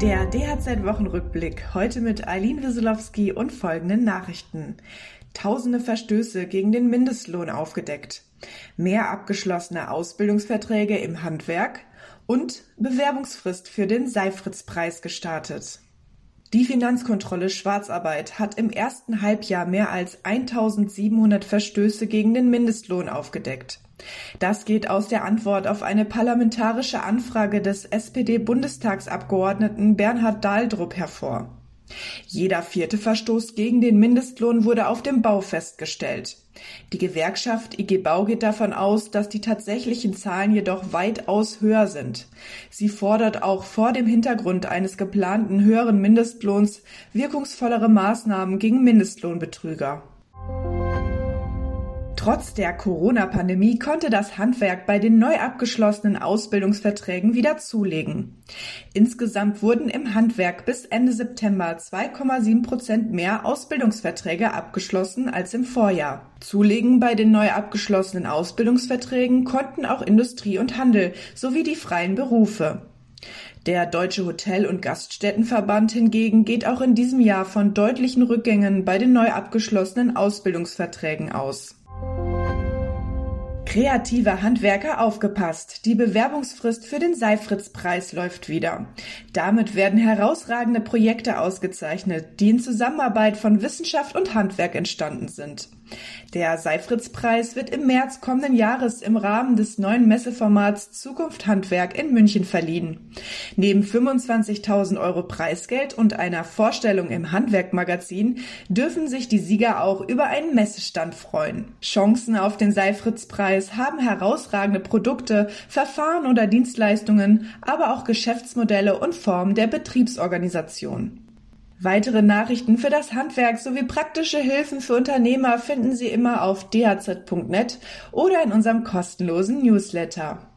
Der DHZ-Wochenrückblick heute mit Eileen Wieselowski und folgenden Nachrichten. Tausende Verstöße gegen den Mindestlohn aufgedeckt. Mehr abgeschlossene Ausbildungsverträge im Handwerk und Bewerbungsfrist für den Seifritz-Preis gestartet. Die Finanzkontrolle Schwarzarbeit hat im ersten Halbjahr mehr als 1700 Verstöße gegen den Mindestlohn aufgedeckt. Das geht aus der Antwort auf eine parlamentarische Anfrage des SPD-Bundestagsabgeordneten Bernhard Dahldrup hervor. Jeder vierte Verstoß gegen den Mindestlohn wurde auf dem Bau festgestellt. Die Gewerkschaft IG Bau geht davon aus, dass die tatsächlichen Zahlen jedoch weitaus höher sind. Sie fordert auch vor dem Hintergrund eines geplanten höheren Mindestlohns wirkungsvollere Maßnahmen gegen Mindestlohnbetrüger. Trotz der Corona-Pandemie konnte das Handwerk bei den neu abgeschlossenen Ausbildungsverträgen wieder zulegen. Insgesamt wurden im Handwerk bis Ende September 2,7 Prozent mehr Ausbildungsverträge abgeschlossen als im Vorjahr. Zulegen bei den neu abgeschlossenen Ausbildungsverträgen konnten auch Industrie und Handel sowie die freien Berufe. Der Deutsche Hotel- und Gaststättenverband hingegen geht auch in diesem Jahr von deutlichen Rückgängen bei den neu abgeschlossenen Ausbildungsverträgen aus. Kreative Handwerker aufgepasst. Die Bewerbungsfrist für den Seifritz-Preis läuft wieder. Damit werden herausragende Projekte ausgezeichnet, die in Zusammenarbeit von Wissenschaft und Handwerk entstanden sind. Der Seifritz-Preis wird im März kommenden Jahres im Rahmen des neuen Messeformats Zukunft Handwerk in München verliehen. Neben 25.000 Euro Preisgeld und einer Vorstellung im Handwerkmagazin dürfen sich die Sieger auch über einen Messestand freuen. Chancen auf den Seifritz-Preis haben herausragende Produkte, Verfahren oder Dienstleistungen, aber auch Geschäftsmodelle und Formen der Betriebsorganisation. Weitere Nachrichten für das Handwerk sowie praktische Hilfen für Unternehmer finden Sie immer auf dhz.net oder in unserem kostenlosen Newsletter.